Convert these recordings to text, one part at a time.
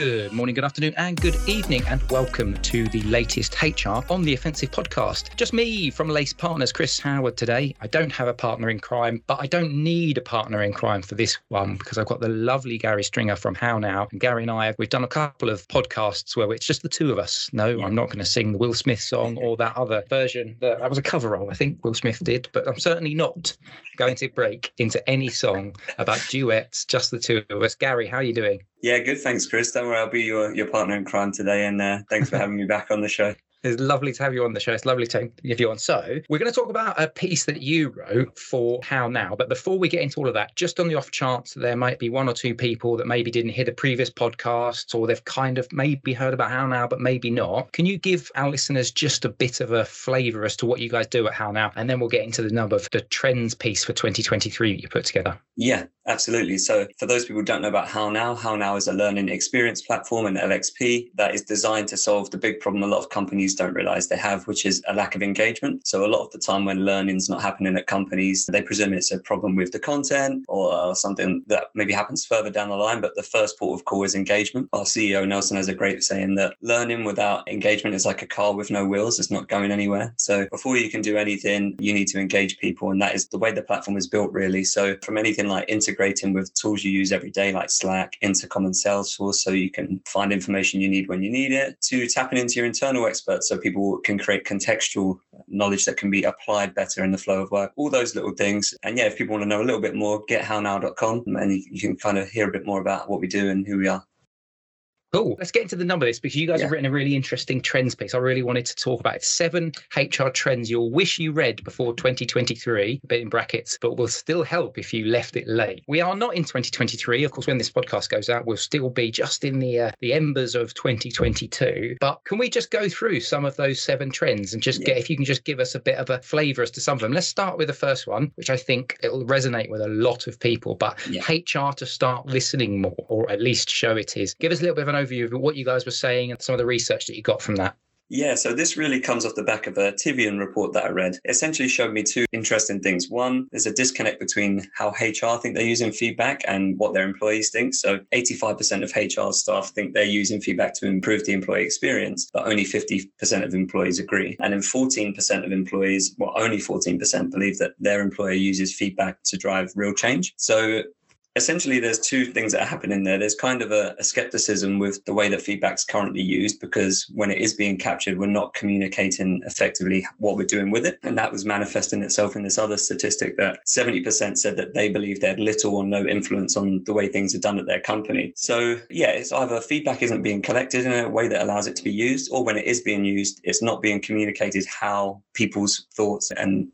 Good morning, good afternoon, and good evening, and welcome to the latest HR on the Offensive podcast. Just me from Lace Partners, Chris Howard today. I don't have a partner in crime, but I don't need a partner in crime for this one because I've got the lovely Gary Stringer from How Now. And Gary and I, we've done a couple of podcasts where it's just the two of us. No, I'm not going to sing the Will Smith song or that other version. That, that was a cover role, I think Will Smith did, but I'm certainly not going to break into any song about duets, just the two of us. Gary, how are you doing? Yeah, good. Thanks, Chris. Don't worry, I'll be your, your partner in crime today. And uh, thanks for having me back on the show. It's lovely to have you on the show. It's lovely to have you on. So, we're going to talk about a piece that you wrote for How Now. But before we get into all of that, just on the off chance there might be one or two people that maybe didn't hear the previous podcasts or they've kind of maybe heard about How Now, but maybe not. Can you give our listeners just a bit of a flavor as to what you guys do at How Now? And then we'll get into the number of the trends piece for 2023 that you put together. Yeah, absolutely. So, for those people who don't know about How Now, How Now is a learning experience platform and LXP that is designed to solve the big problem a lot of companies don't realize they have, which is a lack of engagement. So, a lot of the time when learning's not happening at companies, they presume it's a problem with the content or something that maybe happens further down the line. But the first port of call is engagement. Our CEO, Nelson, has a great saying that learning without engagement is like a car with no wheels, it's not going anywhere. So, before you can do anything, you need to engage people. And that is the way the platform is built, really. So, from anything like integrating with tools you use every day, like Slack, into common Salesforce, so you can find information you need when you need it, to tapping into your internal experts so people can create contextual knowledge that can be applied better in the flow of work, all those little things. And yeah, if people want to know a little bit more, get gethownow.com and you can kind of hear a bit more about what we do and who we are. Cool. Let's get into the number of this because you guys yeah. have written a really interesting trends piece. I really wanted to talk about it. Seven HR trends you'll wish you read before 2023, a bit in brackets, but will still help if you left it late. We are not in 2023. Of course, when this podcast goes out, we'll still be just in the uh, the embers of 2022. But can we just go through some of those seven trends and just yeah. get, if you can just give us a bit of a flavor as to some of them? Let's start with the first one, which I think it'll resonate with a lot of people, but yeah. HR to start listening more, or at least show it is. Give us a little bit of an overview of what you guys were saying and some of the research that you got from that. Yeah, so this really comes off the back of a Tivian report that I read. It essentially showed me two interesting things. One, there's a disconnect between how HR think they're using feedback and what their employees think. So 85% of HR staff think they're using feedback to improve the employee experience, but only 50% of employees agree. And then 14% of employees, well, only 14% believe that their employer uses feedback to drive real change. So essentially there's two things that are happening there. There's kind of a, a, skepticism with the way that feedback's currently used because when it is being captured we're not communicating effectively what we're doing with it. And that was manifesting itself in this other statistic that 70% said that they believe they had little or no influence on the way things are done at their company. So yeah it's either feedback isn't being collected in a way that allows it to be used or when it is being used it's not being communicated how people's thoughts and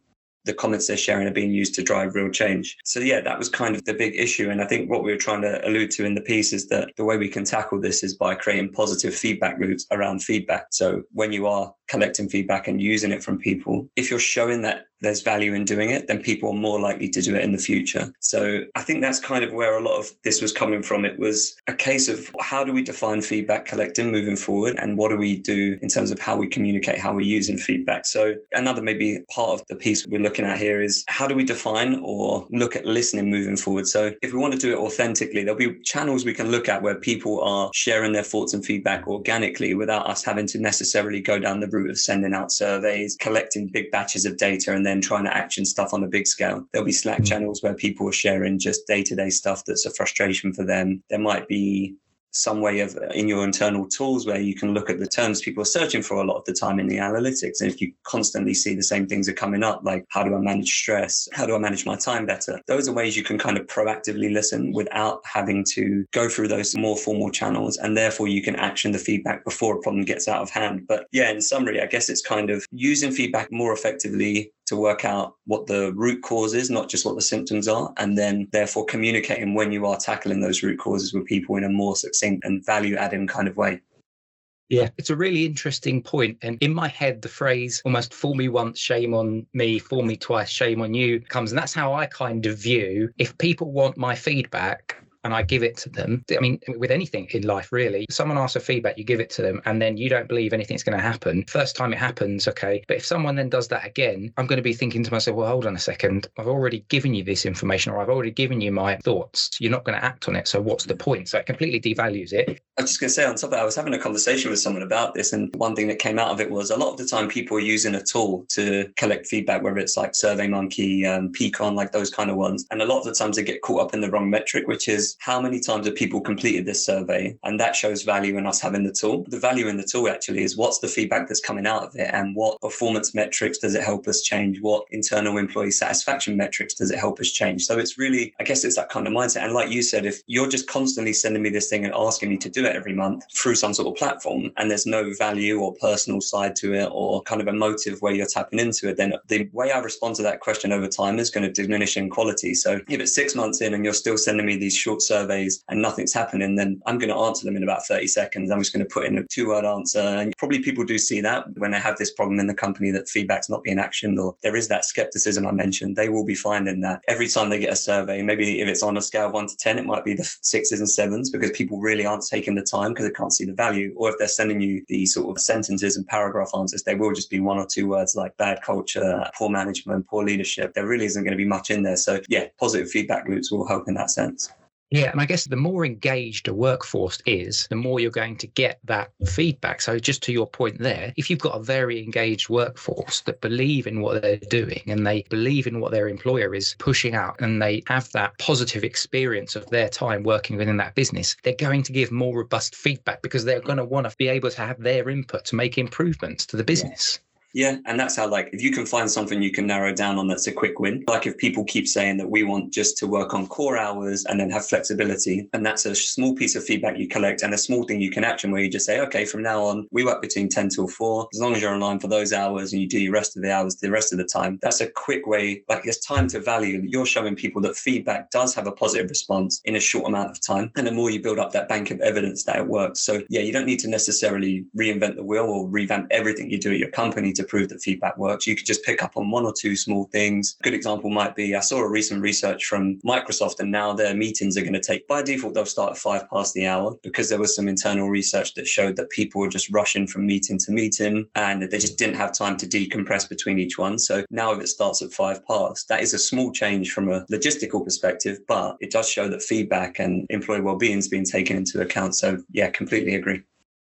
the comments they're sharing are being used to drive real change. So yeah, that was kind of the big issue. And I think what we were trying to allude to in the piece is that the way we can tackle this is by creating positive feedback loops around feedback. So when you are collecting feedback and using it from people, if you're showing that there's value in doing it, then people are more likely to do it in the future. So I think that's kind of where a lot of this was coming from. It was a case of how do we define feedback collecting moving forward and what do we do in terms of how we communicate, how we're using feedback. So another maybe part of the piece we're looking at here is how do we define or look at listening moving forward? So if we want to do it authentically, there'll be channels we can look at where people are sharing their thoughts and feedback organically without us having to necessarily go down the route of sending out surveys, collecting big batches of data and then trying to action stuff on a big scale. There'll be Slack mm. channels where people are sharing just day to day stuff that's a frustration for them. There might be some way of uh, in your internal tools where you can look at the terms people are searching for a lot of the time in the analytics. And if you constantly see the same things are coming up, like how do I manage stress? How do I manage my time better? Those are ways you can kind of proactively listen without having to go through those more formal channels. And therefore you can action the feedback before a problem gets out of hand. But yeah, in summary, I guess it's kind of using feedback more effectively to work out what the root cause is, not just what the symptoms are, and then therefore communicating when you are tackling those root causes with people in a more succinct and value adding kind of way. Yeah, it's a really interesting point. And in my head, the phrase almost fool me once, shame on me, fool me twice, shame on you comes. And that's how I kind of view if people want my feedback, and I give it to them. I mean, with anything in life, really, someone asks for feedback, you give it to them, and then you don't believe anything's going to happen. First time it happens, okay. But if someone then does that again, I'm going to be thinking to myself, well, hold on a second. I've already given you this information, or I've already given you my thoughts. You're not going to act on it. So what's the point? So it completely devalues it. I was just going to say, on top of that, I was having a conversation with someone about this. And one thing that came out of it was a lot of the time people are using a tool to collect feedback, whether it's like SurveyMonkey, um, Peakon, like those kind of ones. And a lot of the times they get caught up in the wrong metric, which is how many times have people completed this survey? And that shows value in us having the tool. The value in the tool actually is what's the feedback that's coming out of it and what performance metrics does it help us change? What internal employee satisfaction metrics does it help us change? So it's really, I guess it's that kind of mindset. And like you said, if you're just constantly sending me this thing and asking me to do it every month through some sort of platform and there's no value or personal side to it or kind of emotive way you're tapping into it, then the way I respond to that question over time is going to diminish in quality. So if it's six months in and you're still sending me these short surveys and nothing's happening, then I'm going to answer them in about 30 seconds. I'm just going to put in a two word answer. And probably people do see that when they have this problem in the company that feedback's not being actioned or there is that skepticism I mentioned, they will be finding that every time they get a survey, maybe if it's on a scale of one to 10, it might be the sixes and sevens because people really aren't taking the time because they can't see the value. Or if they're sending you the sort of sentences and paragraph answers, they will just be one or two words like bad culture, poor management, poor leadership. There really isn't going to be much in there. So, yeah, positive feedback loops will help in that sense. Yeah, and I guess the more engaged a workforce is, the more you're going to get that feedback. So, just to your point there, if you've got a very engaged workforce that believe in what they're doing and they believe in what their employer is pushing out and they have that positive experience of their time working within that business, they're going to give more robust feedback because they're going to want to be able to have their input to make improvements to the business. Yeah, and that's how like if you can find something you can narrow down on that's a quick win. Like if people keep saying that we want just to work on core hours and then have flexibility, and that's a small piece of feedback you collect and a small thing you can action where you just say, okay, from now on we work between 10 till 4. As long as you're online for those hours and you do your rest of the hours the rest of the time, that's a quick way, like it's time to value. You're showing people that feedback does have a positive response in a short amount of time. And the more you build up that bank of evidence that it works. So yeah, you don't need to necessarily reinvent the wheel or revamp everything you do at your company to prove that feedback works. You could just pick up on one or two small things. A good example might be I saw a recent research from Microsoft, and now their meetings are going to take by default, they'll start at five past the hour because there was some internal research that showed that people were just rushing from meeting to meeting and they just didn't have time to decompress between each one. So now if it starts at five past, that is a small change from a logistical perspective, but it does show that feedback and employee well-being is being taken into account. So yeah, completely agree.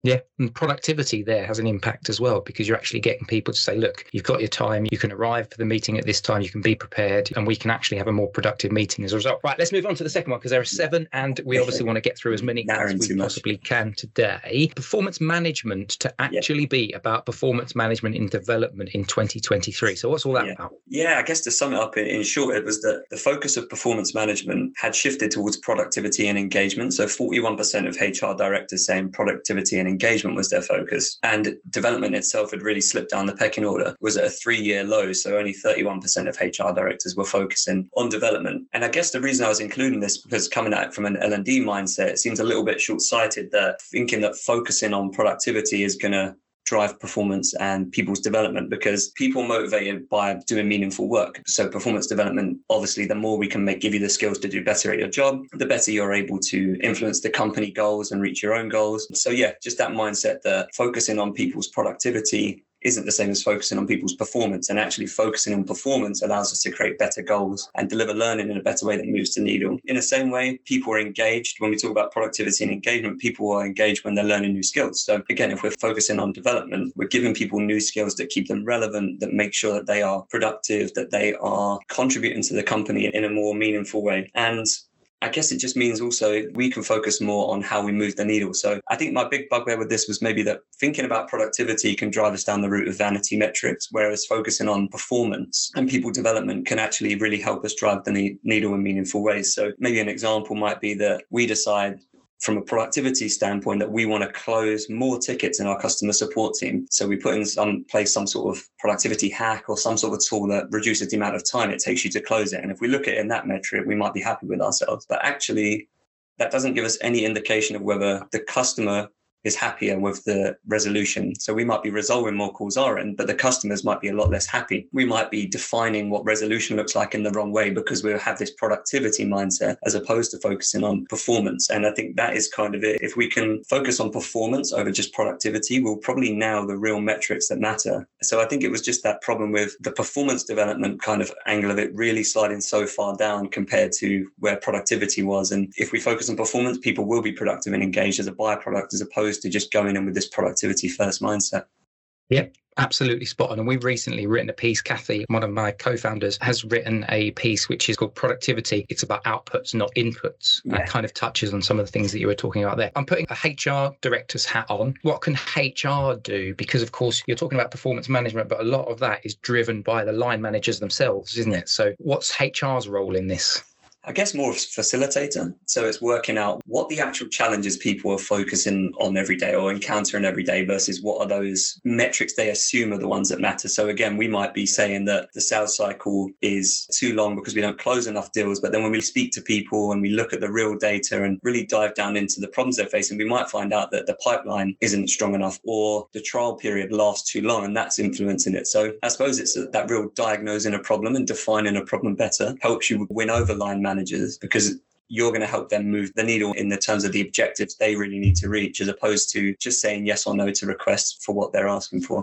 Yeah, and productivity there has an impact as well because you're actually getting people to say, look, you've got your time, you can arrive for the meeting at this time, you can be prepared, and we can actually have a more productive meeting as a result. Right, let's move on to the second one because there are seven, and we obviously want to get through as many as we possibly can today. Performance management to actually yeah. be about performance management in development in 2023. So, what's all that yeah. about? Yeah, I guess to sum it up in, in short, it was that the focus of performance management had shifted towards productivity and engagement. So, 41% of HR directors saying productivity and engagement was their focus. And development itself had really slipped down the pecking order, was at a three year low. So only 31% of HR directors were focusing on development. And I guess the reason I was including this because coming at it from an L&D mindset, it seems a little bit short sighted that thinking that focusing on productivity is going to drive performance and people's development because people motivated by doing meaningful work. So performance development, obviously, the more we can make give you the skills to do better at your job, the better you're able to influence the company goals and reach your own goals. So yeah, just that mindset that focusing on people's productivity isn't the same as focusing on people's performance and actually focusing on performance allows us to create better goals and deliver learning in a better way that moves the needle. In the same way, people are engaged when we talk about productivity and engagement, people are engaged when they're learning new skills. So again, if we're focusing on development, we're giving people new skills that keep them relevant, that make sure that they are productive, that they are contributing to the company in a more meaningful way. And I guess it just means also we can focus more on how we move the needle. So I think my big bugbear with this was maybe that thinking about productivity can drive us down the route of vanity metrics, whereas focusing on performance and people development can actually really help us drive the needle in meaningful ways. So maybe an example might be that we decide from a productivity standpoint that we want to close more tickets in our customer support team. So we put in some place some sort of productivity hack or some sort of tool that reduces the amount of time it takes you to close it. And if we look at it in that metric, we might be happy with ourselves. But actually, that doesn't give us any indication of whether the customer is happier with the resolution. So we might be resolving more calls our end, but the customers might be a lot less happy. We might be defining what resolution looks like in the wrong way because we have this productivity mindset as opposed to focusing on performance. And I think that is kind of it. If we can focus on performance over just productivity, we'll probably nail the real metrics that matter. So I think it was just that problem with the performance development kind of angle of it really sliding so far down compared to where productivity was. And if we focus on performance, people will be productive and engaged as a byproduct as opposed to just going in with this productivity first mindset. Yep, absolutely spot on. And we've recently written a piece, Kathy, one of my co founders, has written a piece which is called Productivity. It's about outputs, not inputs. Yeah. kind of touches on some of the things that you were talking about there. I'm putting a HR director's hat on. What can HR do? Because, of course, you're talking about performance management, but a lot of that is driven by the line managers themselves, isn't it? So, what's HR's role in this? I guess more of a facilitator. So it's working out what the actual challenges people are focusing on every day or encountering every day versus what are those metrics they assume are the ones that matter. So again, we might be saying that the sales cycle is too long because we don't close enough deals. But then when we speak to people and we look at the real data and really dive down into the problems they're facing, we might find out that the pipeline isn't strong enough or the trial period lasts too long and that's influencing it. So I suppose it's that real diagnosing a problem and defining a problem better helps you win over line managers because you're going to help them move the needle in the terms of the objectives they really need to reach as opposed to just saying yes or no to requests for what they're asking for.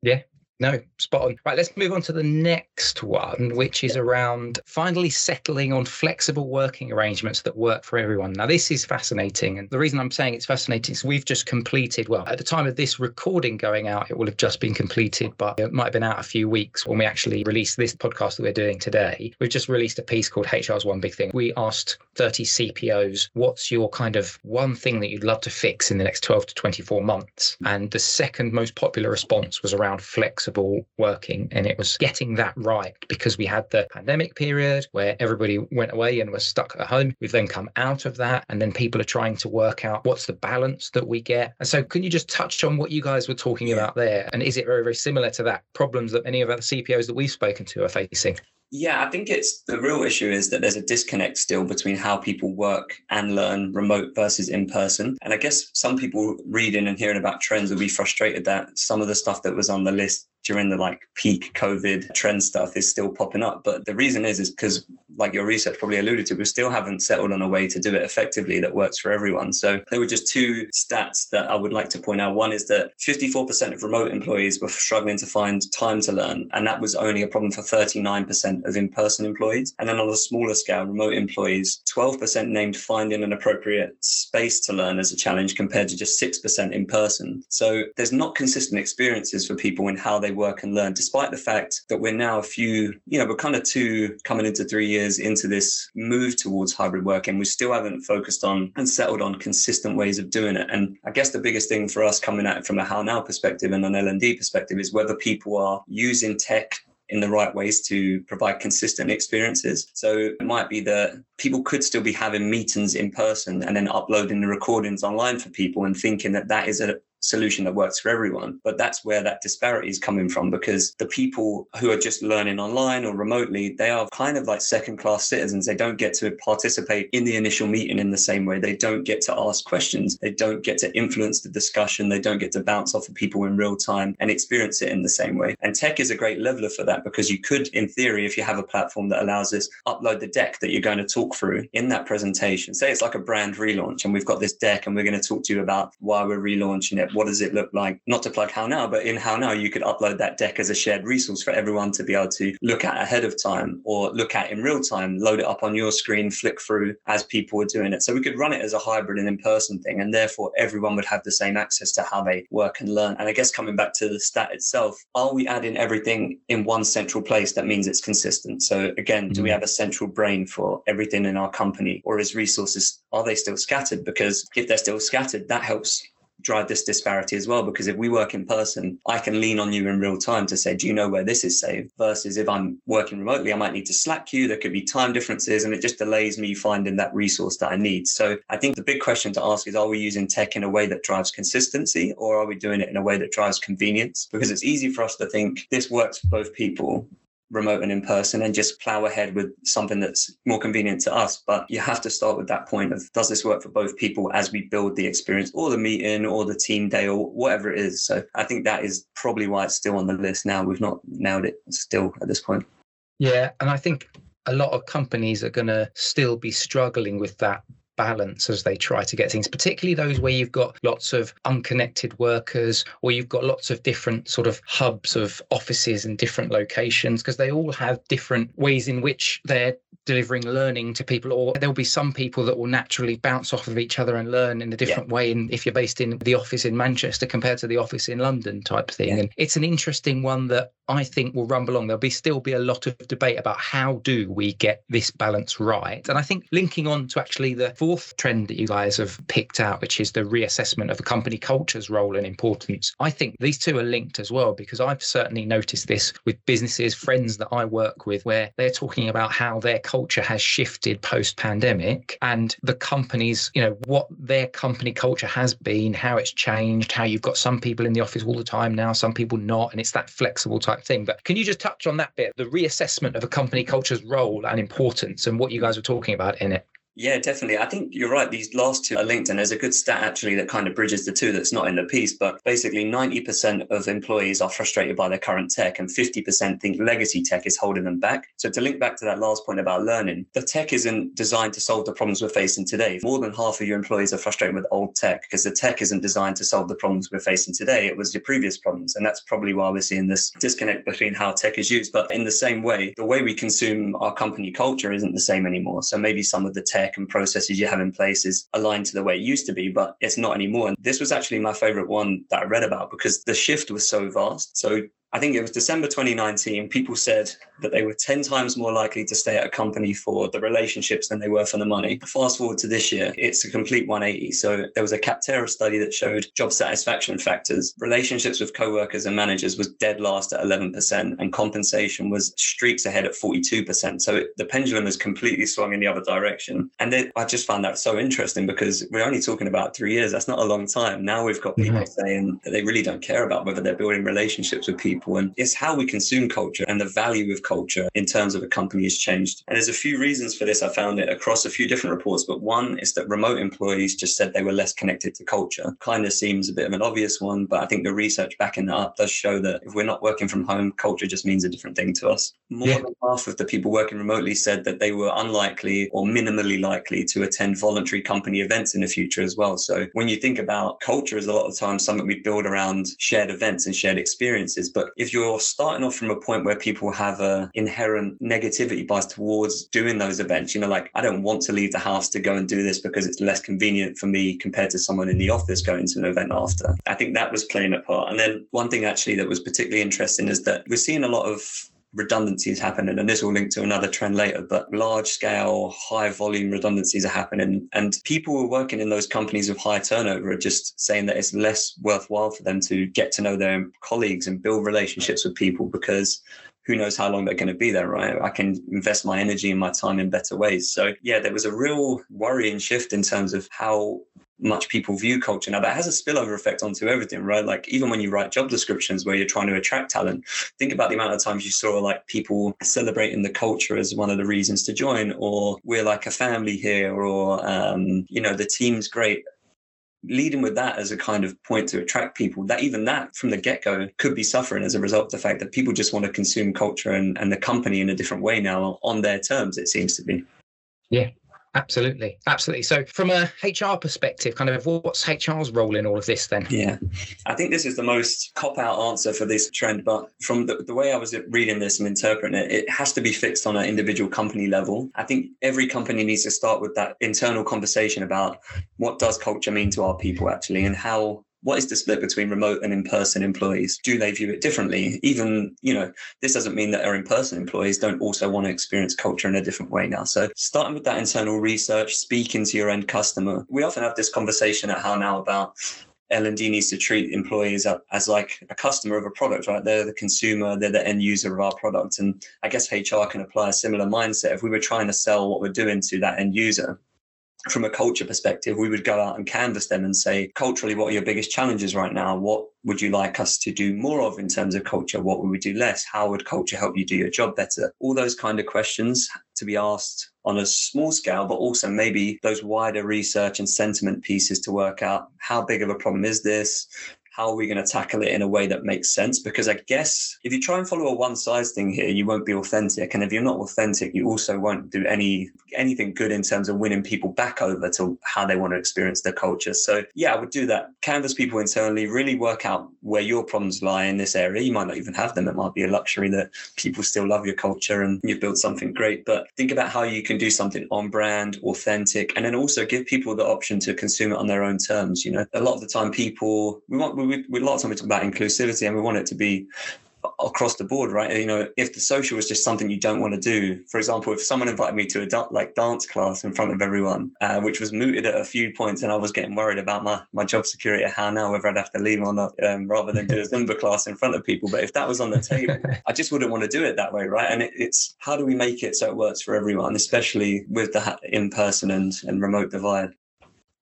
Yeah, no, spot on. Right, let's move on to the next one, which is around finally settling on flexible working arrangements that work for everyone. Now, this is fascinating. And the reason I'm saying it's fascinating is we've just completed, well, at the time of this recording going out, it will have just been completed, but it might have been out a few weeks when we actually released this podcast that we're doing today. We've just released a piece called HR's One Big Thing. We asked 30 CPOs, what's your kind of one thing that you'd love to fix in the next 12 to 24 months? And the second most popular response was around flexible flexible working. And it was getting that right because we had the pandemic period where everybody went away and was stuck at home. We've then come out of that. And then people are trying to work out what's the balance that we get. And so, can you just touch on what you guys were talking yeah. about there? And is it very, very similar to that problems that many of other CPOs that we've spoken to are facing? Yeah, I think it's the real issue is that there's a disconnect still between how people work and learn remote versus in person. And I guess some people reading and hearing about trends will be frustrated that some of the stuff that was on the list during the like peak COVID trend stuff is still popping up. But the reason is, is because like your research probably alluded to, we still haven't settled on a way to do it effectively that works for everyone. So there were just two stats that I would like to point out. One is that 54% of remote employees were struggling to find time to learn. And that was only a problem for 39% of in-person employees. And then on a smaller scale, remote employees, 12% named finding an appropriate space to learn as a challenge compared to just 6% in person. So there's not consistent experiences for people in how they work and learn, despite the fact that we're now a few, you know, we're kind of two coming into three years into this move towards hybrid working. We still haven't focused on and settled on consistent ways of doing it. And I guess the biggest thing for us coming at it from a how now perspective and an L&D perspective is whether people are using tech in the right ways to provide consistent experiences. So it might be that people could still be having meetings in person and then uploading the recordings online for people and thinking that that is a solution that works for everyone. But that's where that disparity is coming from because the people who are just learning online or remotely, they are kind of like second class citizens. They don't get to participate in the initial meeting in the same way. They don't get to ask questions. They don't get to influence the discussion. They don't get to bounce off of people in real time and experience it in the same way. And tech is a great leveler for that because you could, in theory, if you have a platform that allows this, upload the deck that you're going to talk through in that presentation. Say it's like a brand relaunch and we've got this deck and we're going to talk to you about why we're relaunching it what does it look like? Not to plug How Now, but in How Now, you could upload that deck as a shared resource for everyone to be able to look at ahead of time or look at in real time, load it up on your screen, flick through as people were doing it. So we could run it as a hybrid and in person thing. And therefore, everyone would have the same access to how they work and learn. And I guess coming back to the stat itself, are we adding everything in one central place that means it's consistent? So again, do we mm-hmm. have a central brain for everything in our company or is resources, are they still scattered? Because if they're still scattered, that helps drive this disparity as well. Because if we work in person, I can lean on you in real time to say, do you know where this is saved? Versus if I'm working remotely, I might need to Slack you. There could be time differences and it just delays me finding that resource that I need. So I think the big question to ask is, are we using tech in a way that drives consistency or are we doing it in a way that drives convenience? Because it's easy for us to think this works for both people remote and in person and just plow ahead with something that's more convenient to us. But you have to start with that point of does this work for both people as we build the experience or the meeting or the team day or whatever it is. So I think that is probably why it's still on the list now. We've not nailed it still at this point. Yeah. And I think a lot of companies are going to still be struggling with that balance as they try to get things, particularly those where you've got lots of unconnected workers or you've got lots of different sort of hubs of offices in different locations, because they all have different ways in which they're delivering learning to people. Or there'll be some people that will naturally bounce off of each other and learn in a different yeah. way. And if you're based in the office in Manchester compared to the office in London type thing. Yeah. And it's an interesting one that I think will rumble along. There'll be still be a lot of debate about how do we get this balance right. And I think linking on to actually the fourth trend that you guys have picked out, which is the reassessment of a company culture's role and importance. I think these two are linked as well because I've certainly noticed this with businesses, friends that I work with, where they're talking about how their culture has shifted post pandemic and the companies, you know, what their company culture has been, how it's changed, how you've got some people in the office all the time now, some people not, and it's that flexible type thing. But can you just touch on that bit, the reassessment of a company culture's role and importance and what you guys were talking about in it? Yeah, definitely. I think you're right. These last two are linked, and there's a good stat actually that kind of bridges the two that's not in the piece. But basically, 90% of employees are frustrated by their current tech, and 50% think legacy tech is holding them back. So, to link back to that last point about learning, the tech isn't designed to solve the problems we're facing today. More than half of your employees are frustrated with old tech because the tech isn't designed to solve the problems we're facing today. It was your previous problems. And that's probably why we're seeing this disconnect between how tech is used. But in the same way, the way we consume our company culture isn't the same anymore. So, maybe some of the tech tech and processes you have in place is aligned to the way it used to be, but it's not anymore. And this was actually my favorite one that I read about because the shift was so vast. So I think it was December 2019, people said that they were 10 times more likely to stay at a company for the relationships than they were for the money. Fast forward to this year, it's a complete 180. So there was a Capterra study that showed job satisfaction factors. Relationships with co-workers and managers was dead last at 11% and compensation was streaks ahead at 42%. So it, the pendulum has completely swung in the other direction. And it, I just found that so interesting because we're only talking about three years. That's not a long time. Now we've got people mm-hmm. saying that they really don't care about whether they're building relationships with people people. And it's how we consume culture and the value of culture in terms of a company has changed. And there's a few reasons for this. I found it across a few different reports, but one is that remote employees just said they were less connected to culture. Kind of seems a bit of an obvious one, but I think the research backing that up does show that if we're not working from home, culture just means a different thing to us. More yeah. than half of the people working remotely said that they were unlikely or minimally likely to attend voluntary company events in the future as well. So when you think about culture is a lot of times something we build around shared events and shared experiences. But if you're starting off from a point where people have a inherent negativity bias towards doing those events, you know, like I don't want to leave the house to go and do this because it's less convenient for me compared to someone in the office going to an event after. I think that was playing a part. And then one thing actually that was particularly interesting is that we're seeing a lot of redundancies happening and this will link to another trend later but large scale high volume redundancies are happening and people who are working in those companies with high turnover are just saying that it's less worthwhile for them to get to know their colleagues and build relationships with people because who knows how long they're going to be there, right? I can invest my energy and my time in better ways. So, yeah, there was a real worrying shift in terms of how much people view culture. Now that has a spillover effect onto everything, right? Like even when you write job descriptions where you're trying to attract talent, think about the amount of times you saw like people celebrating the culture as one of the reasons to join, or we're like a family here, or um, you know the team's great. Leading with that as a kind of point to attract people, that even that from the get go could be suffering as a result of the fact that people just want to consume culture and, and the company in a different way now on their terms, it seems to be. Yeah, Absolutely, absolutely. So, from a HR perspective, kind of what's HR's role in all of this then? Yeah, I think this is the most cop out answer for this trend. But from the, the way I was reading this and interpreting it, it has to be fixed on an individual company level. I think every company needs to start with that internal conversation about what does culture mean to our people actually, and how what is the split between remote and in-person employees do they view it differently even you know this doesn't mean that our in-person employees don't also want to experience culture in a different way now so starting with that internal research speaking to your end customer we often have this conversation at how now about L&D needs to treat employees as like a customer of a product, right? They're the consumer, they're the end user of our product. And I guess HR can apply a similar mindset. If we were trying to sell what we're doing to that end user, from a culture perspective, we would go out and canvass them and say, culturally, what are your biggest challenges right now? What would you like us to do more of in terms of culture? What would we do less? How would culture help you do your job better? All those kind of questions to be asked on a small scale, but also maybe those wider research and sentiment pieces to work out how big of a problem is this? How are we going to tackle it in a way that makes sense? Because I guess if you try and follow a one size thing here, you won't be authentic. And if you're not authentic, you also won't do any anything good in terms of winning people back over to how they want to experience their culture. So yeah, I would do that. Canvas people internally, really work out where your problems lie in this area. You might not even have them. It might be a luxury that people still love your culture and you've built something great. But think about how you can do something on brand, authentic, and then also give people the option to consume it on their own terms. You know, a lot of the time people we want we, we, a lot of time we talk about inclusivity and we want it to be across the board, right? You know, if the social was just something you don't want to do, for example, if someone invited me to a like dance class in front of everyone, uh, which was mooted at a few points, and I was getting worried about my, my job security, how now whether I'd have to leave or not, um, rather than do a Zumba class in front of people. But if that was on the table, I just wouldn't want to do it that way, right? And it, it's how do we make it so it works for everyone, especially with the in person and, and remote divide?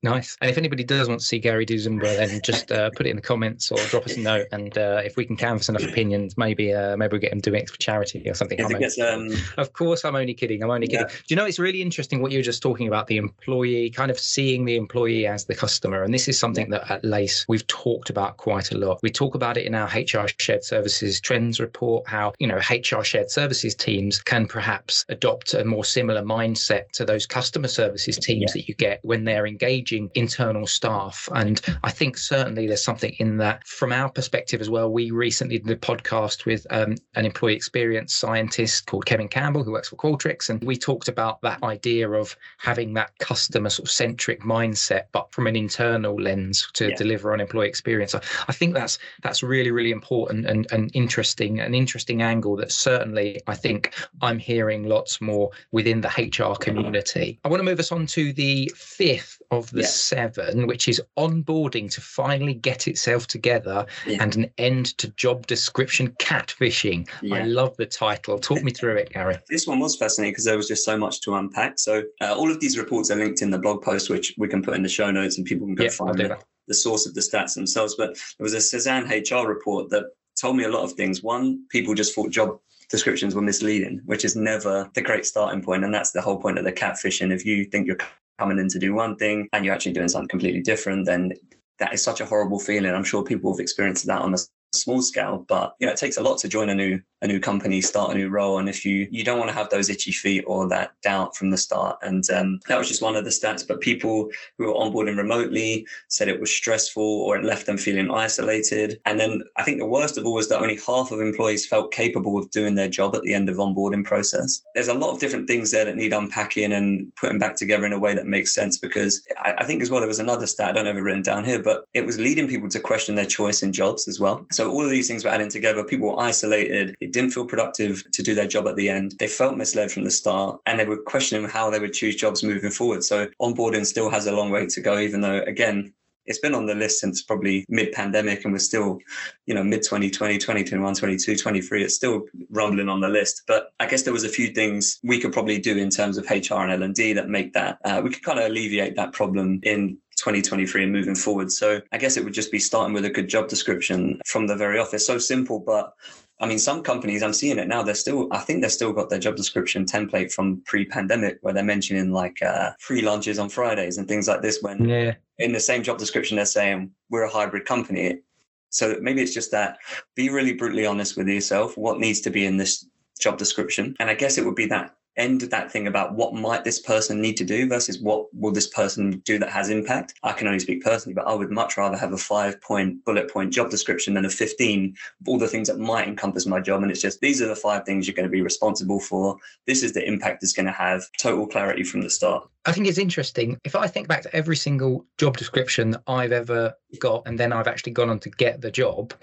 Nice. And if anybody does want to see Gary do Zumba, then just uh, put it in the comments or drop us a note. And uh, if we can canvass enough opinions, maybe uh, maybe we'll get him doing it for charity or something. Um... Of course, I'm only kidding. I'm only kidding. Yeah. Do you know, it's really interesting what you were just talking about the employee, kind of seeing the employee as the customer. And this is something that at LACE we've talked about quite a lot. We talk about it in our HR shared services trends report, how, you know, HR shared services teams can perhaps adopt a more similar mindset to those customer services teams yeah. that you get when they're engaged engaging internal staff. And I think certainly there's something in that from our perspective as well. We recently did a podcast with um, an employee experience scientist called Kevin Campbell, who works for Qualtrics. And we talked about that idea of having that customer sort of centric mindset, but from an internal lens to yeah. deliver on employee experience. So I think that's that's really, really important and, and interesting, an interesting angle that certainly I think I'm hearing lots more within the HR community. I want to move us on to the fifth of the yeah. seven, which is onboarding to finally get itself together yeah. and an end to job description catfishing. Yeah. I love the title. Talk me through it, Gary. This one was fascinating because there was just so much to unpack. So uh, all of these reports are linked in the blog post, which we can put in the show notes and people can go find the, the source of the stats themselves. But there was a Cezanne HR report that told me a lot of things. One, people just thought job descriptions were misleading, which is never the great starting point, and that's the whole point of the catfishing. If you think you're coming in to do one thing and you're actually doing something completely different, then that is such a horrible feeling. I'm sure people have experienced that on a small scale, but you know, it takes a lot to join a new a new company, start a new role, and if you you don't want to have those itchy feet or that doubt from the start, and um, that was just one of the stats. But people who were onboarding remotely said it was stressful or it left them feeling isolated. And then I think the worst of all was that only half of employees felt capable of doing their job at the end of onboarding process. There's a lot of different things there that need unpacking and putting back together in a way that makes sense. Because I, I think as well there was another stat I don't have it written down here, but it was leading people to question their choice in jobs as well. So all of these things were adding together. People were isolated. Didn't feel productive to do their job at the end. They felt misled from the start and they were questioning how they would choose jobs moving forward. So onboarding still has a long way to go, even though again, it's been on the list since probably mid pandemic and we're still, you know, mid 2020, 2021, 22, 23. It's still rumbling on the list. But I guess there was a few things we could probably do in terms of HR and L&D that make that, uh, we could kind of alleviate that problem in 2023 and moving forward. So I guess it would just be starting with a good job description from the very off. It's so simple, but I mean, some companies, I'm seeing it now, they're still, I think they're still got their job description template from pre pandemic where they're mentioning like uh, free lunches on Fridays and things like this. When yeah. in the same job description, they're saying we're a hybrid company. So maybe it's just that be really brutally honest with yourself. What needs to be in this job description? And I guess it would be that end that thing about what might this person need to do versus what will this person do that has impact. I can only speak personally, but I would much rather have a five point bullet point job description than a 15 all the things that might encompass my job. And it's just these are the five things you're going to be responsible for. This is the impact it's going to have. Total clarity from the start. I think it's interesting. If I think back to every single job description that I've ever got, and then I've actually gone on to get the job,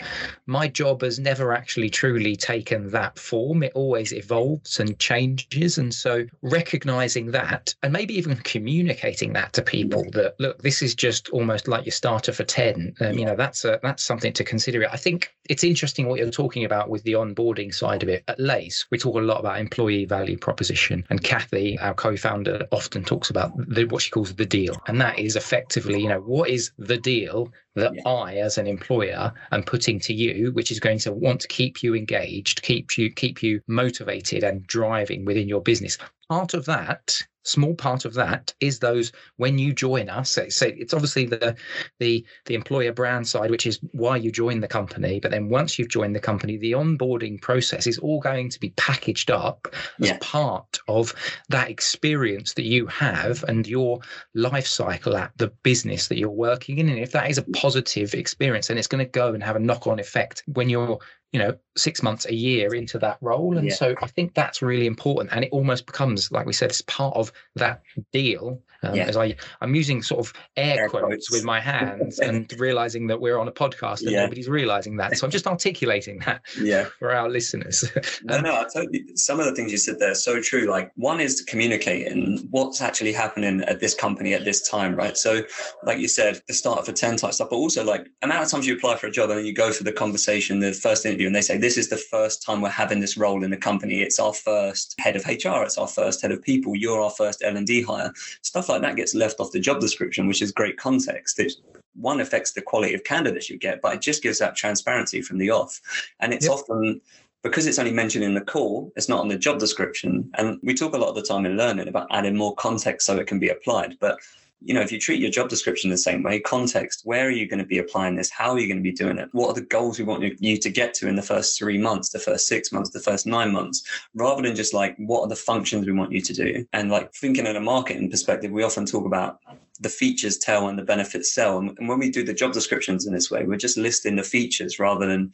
my job has never actually truly taken that form. It always evolves and changes. And so recognizing that and maybe even communicating that to people that, look, this is just almost like your starter for 10. Um, you know, that's a, that's something to consider. I think it's interesting what you're talking about with the onboarding side of it. At LACE, we talk a lot about employee value proposition. And Kathy, our co founder, often talks talks about the, what she calls the deal. And that is effectively, you know, what is the deal that yeah. I, as an employer, am putting to you, which is going to want to keep you engaged, keep you keep you motivated and driving within your business. Part of that small part of that is those when you join us say, say it's obviously the the the employer brand side which is why you join the company but then once you've joined the company the onboarding process is all going to be packaged up as part of that experience that you have and your life cycle at the business that you're working in. And if that is a positive experience then it's going to go and have a knock-on effect when you're you know six months a year into that role and yeah. so i think that's really important and it almost becomes like we said it's part of that deal um, yeah. as I I'm using sort of air, air quotes, quotes, with my hands and realizing that we're on a podcast and yeah. nobody's realizing that. So I'm just articulating that yeah. for our listeners. no, no, I totally. Some of the things you said there are so true. Like one is communicating what's actually happening at this company at this time, right? So, like you said, the start for ten type stuff, but also like amount of times you apply for a job and then you go for the conversation, the first interview, and they say this is the first time we're having this role in the company. It's our first head of HR. It's our first head of people. You're our first L and D hire. Stuff like that gets left off the job description, which is great context. It one affects the quality of candidates you get, but it just gives that transparency from the off. And it's yep. often because it's only mentioned in the call, it's not on the job description. And we talk a lot of the time in learning about adding more context so it can be applied. But you know, if you treat your job description the same way, context, where are you going to be applying this? How are you going to be doing it? What are the goals we want you to get to in the first three months, the first six months, the first nine months, rather than just like, what are the functions we want you to do? And like thinking in a marketing perspective, we often talk about the features tell and the benefits sell. And when we do the job descriptions in this way, we're just listing the features rather than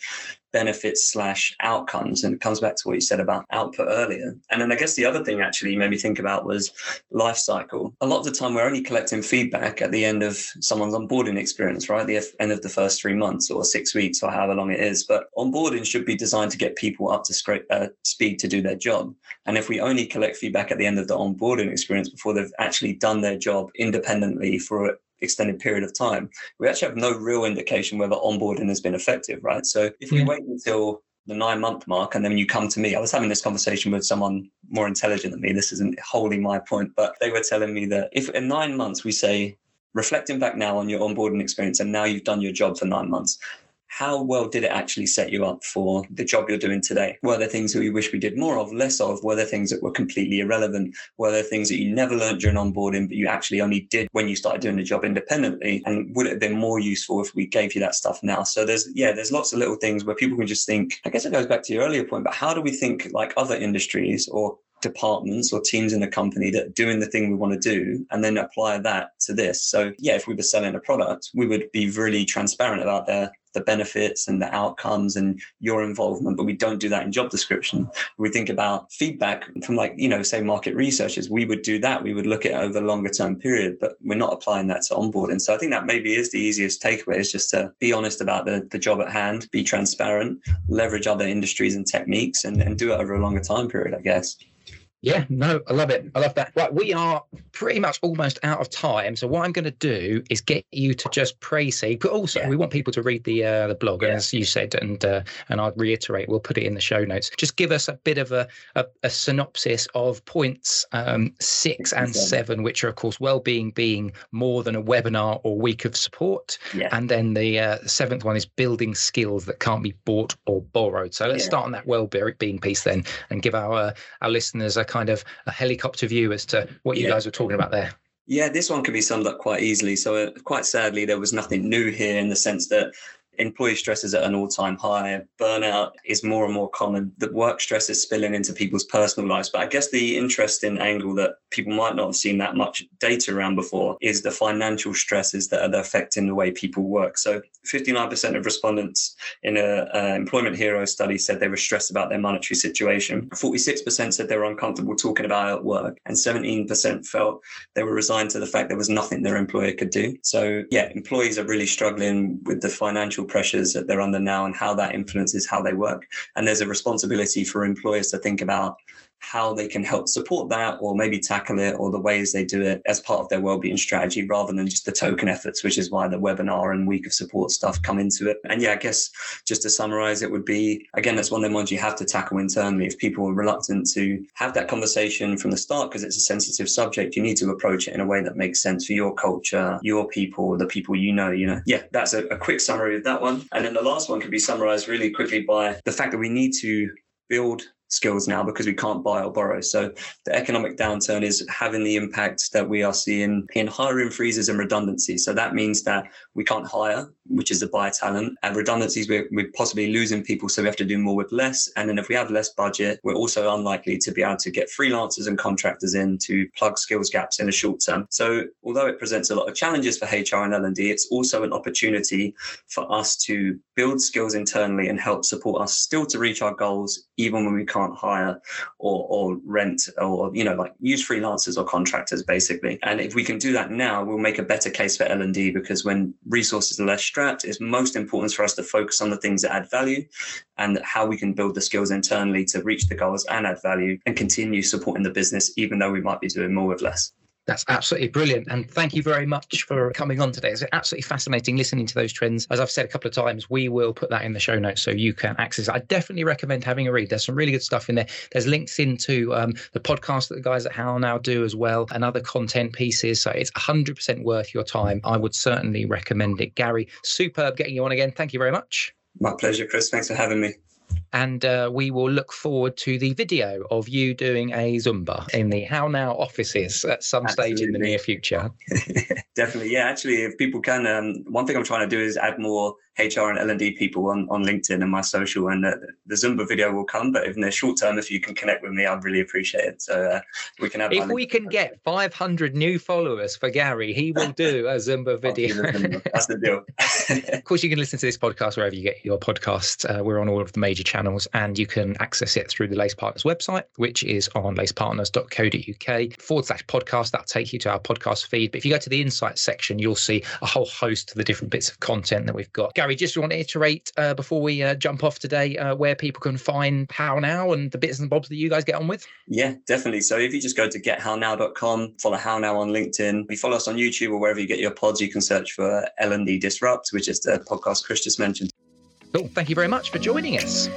benefits slash outcomes. And it comes back to what you said about output earlier. And then I guess the other thing actually made me think about was life cycle. A lot of the time we're only collecting feedback at the end of someone's onboarding experience, right? The end of the first three months or six weeks or however long it is. But onboarding should be designed to get people up to uh, speed to do their job. And if we only collect feedback at the end of the onboarding experience before they've actually done their job independently for extended period of time, we actually have no real indication whether onboarding has been effective, right? So if we yeah. wait until the nine month mark and then you come to me i was having this conversation with someone more intelligent than me this isn't wholly my point but they were telling me that if in nine months we say reflecting back now on your onboarding experience and now you've done your job for nine months how well did it actually set you up for the job you're doing today? Were there things that we wish we did more of, less of? Were there things that were completely irrelevant? Were there things that you never learned during onboarding, but you actually only did when you started doing the job independently? And would it have been more useful if we gave you that stuff now? So there's, yeah, there's lots of little things where people can just think, I guess it goes back to your earlier point, but how do we think like other industries or departments or teams in a company that are doing the thing we want to do and then apply that to this. So yeah, if we were selling a product, we would be really transparent about their the benefits and the outcomes and your involvement, but we don't do that in job description. We think about feedback from like, you know, say market researchers, we would do that. We would look at over a longer term period, but we're not applying that to onboarding. So I think that maybe is the easiest takeaway is just to be honest about the, the job at hand, be transparent, leverage other industries and techniques and, and do it over a longer time period, I guess. Yeah, no, I love it. I love that. Right, we are pretty much almost out of time. So what I'm going to do is get you to just praise see, but also yeah. we want people to read the uh, the blog, yeah. as you said, and uh, and I'll reiterate, we'll put it in the show notes. Just give us a bit of a a, a synopsis of points um, six and seven, which are of course well-being being more than a webinar or week of support, yeah. and then the uh, seventh one is building skills that can't be bought or borrowed. So let's start on that well-being piece then, and give our uh, our listeners a kind of a helicopter view as to what you yeah. guys were talking about there. Yeah, this one can be summed up quite easily. So, uh, quite sadly, there was nothing new here in the sense that employee stress is at an all-time high. Burnout is more and more common. The work stress is spilling into people's personal lives. But i guess the interesting angle that people might not have seen that much data around before is the financial stresses that are affecting the way people work. So 59% of respondents in a, a employment hero study said they were stressed about their monetary situation. 46% said they were uncomfortable talking about work. And 17% felt they were resigned to the fact there was nothing their employer could do. So yeah employees are really struggling with the financial pressures that they're under now and how that influences how they work. And there's a responsibility for employers to think about how they can help support that or maybe tackle it or the ways they do it as part of their well-being strategy rather than just the token efforts which is why the webinar and week of support stuff come into it. And yeah i guess just to summarize it would be again that's one of the ones you have to tackle internally. If people are reluctant to have that conversation from the start because it's a sensitive subject you need to approach it in a way that makes sense for your culture your people the people you know you know. Yeah that's a, a quick summary of that one. And then the last one can be summarized really quickly by the fact that we need to build skills now because we can't buy or borrow. So the economic downturn is having the impact that we are seeing in hiring freezes and redundancy. So that means that we can't hire, which is the buy talent, and redundancies we're, we're possibly losing people, so we have to do more with less. And then if we have less budget, we're also unlikely to be able to get freelancers and contractors in to plug skills gaps in the short term. So although it presents a lot of challenges for HR and L&D, it's also an opportunity for us to build skills internally and help support us still to reach our goals, even when we can't hire or, or rent or, you know, like use freelancers or contractors basically. And if we can do that now, we'll make a better case for L&D because when resources are less strapped, it's most important for us to focus on the things that add value and how we can build the skills internally to reach the goals and add value and continue supporting the business, even though we might be doing more with less. That's absolutely brilliant. And thank you very much for coming on today. It's absolutely fascinating listening to those trends. As I've said a couple of times, we will put that in the show notes so you can access it. I definitely recommend having a read. There's some really good stuff in there. There's links into um, the podcast that the guys at How Now do as well and other content pieces. So it's 100% worth your time. I would certainly recommend it. Gary, superb getting you on again. Thank you very much. My pleasure, Chris. Thanks for having me and uh, we will look forward to the video of you doing a Zumba in the How Now offices at some Absolutely. stage in the near future. Definitely, yeah. Actually, if people can, um, one thing I'm trying to do is add more HR and L&D people on, on LinkedIn and my social, and uh, the Zumba video will come. But in the short term, if you can connect with me, I'd really appreciate it. So uh, we can have. If we can get 500 new followers for Gary, he will do a Zumba video. That's the deal. of course, you can listen to this podcast wherever you get your podcasts. Uh, we're on all of the major channels, and you can access it through the Lace Partners website, which is on lacepartners.co.uk forward slash podcast. That'll take you to our podcast feed. But if you go to the insights section, you'll see a whole host of the different bits of content that we've got. Gary, just want to iterate uh, before we uh, jump off today uh, where people can find How Now and the bits and bobs that you guys get on with? Yeah, definitely. So if you just go to gethownow.com, follow How Now on LinkedIn, you follow us on YouTube or wherever you get your pods, you can search for L&D Disrupt, which is the podcast Chris just mentioned. Cool. Thank you very much for joining us.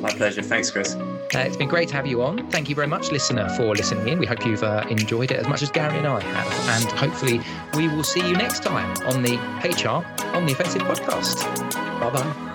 My pleasure. Thanks, Chris. Uh, it's been great to have you on. Thank you very much, listener, for listening in. We hope you've uh, enjoyed it as much as Gary and I have. And hopefully, we will see you next time on the HR on the Offensive podcast. Bye bye.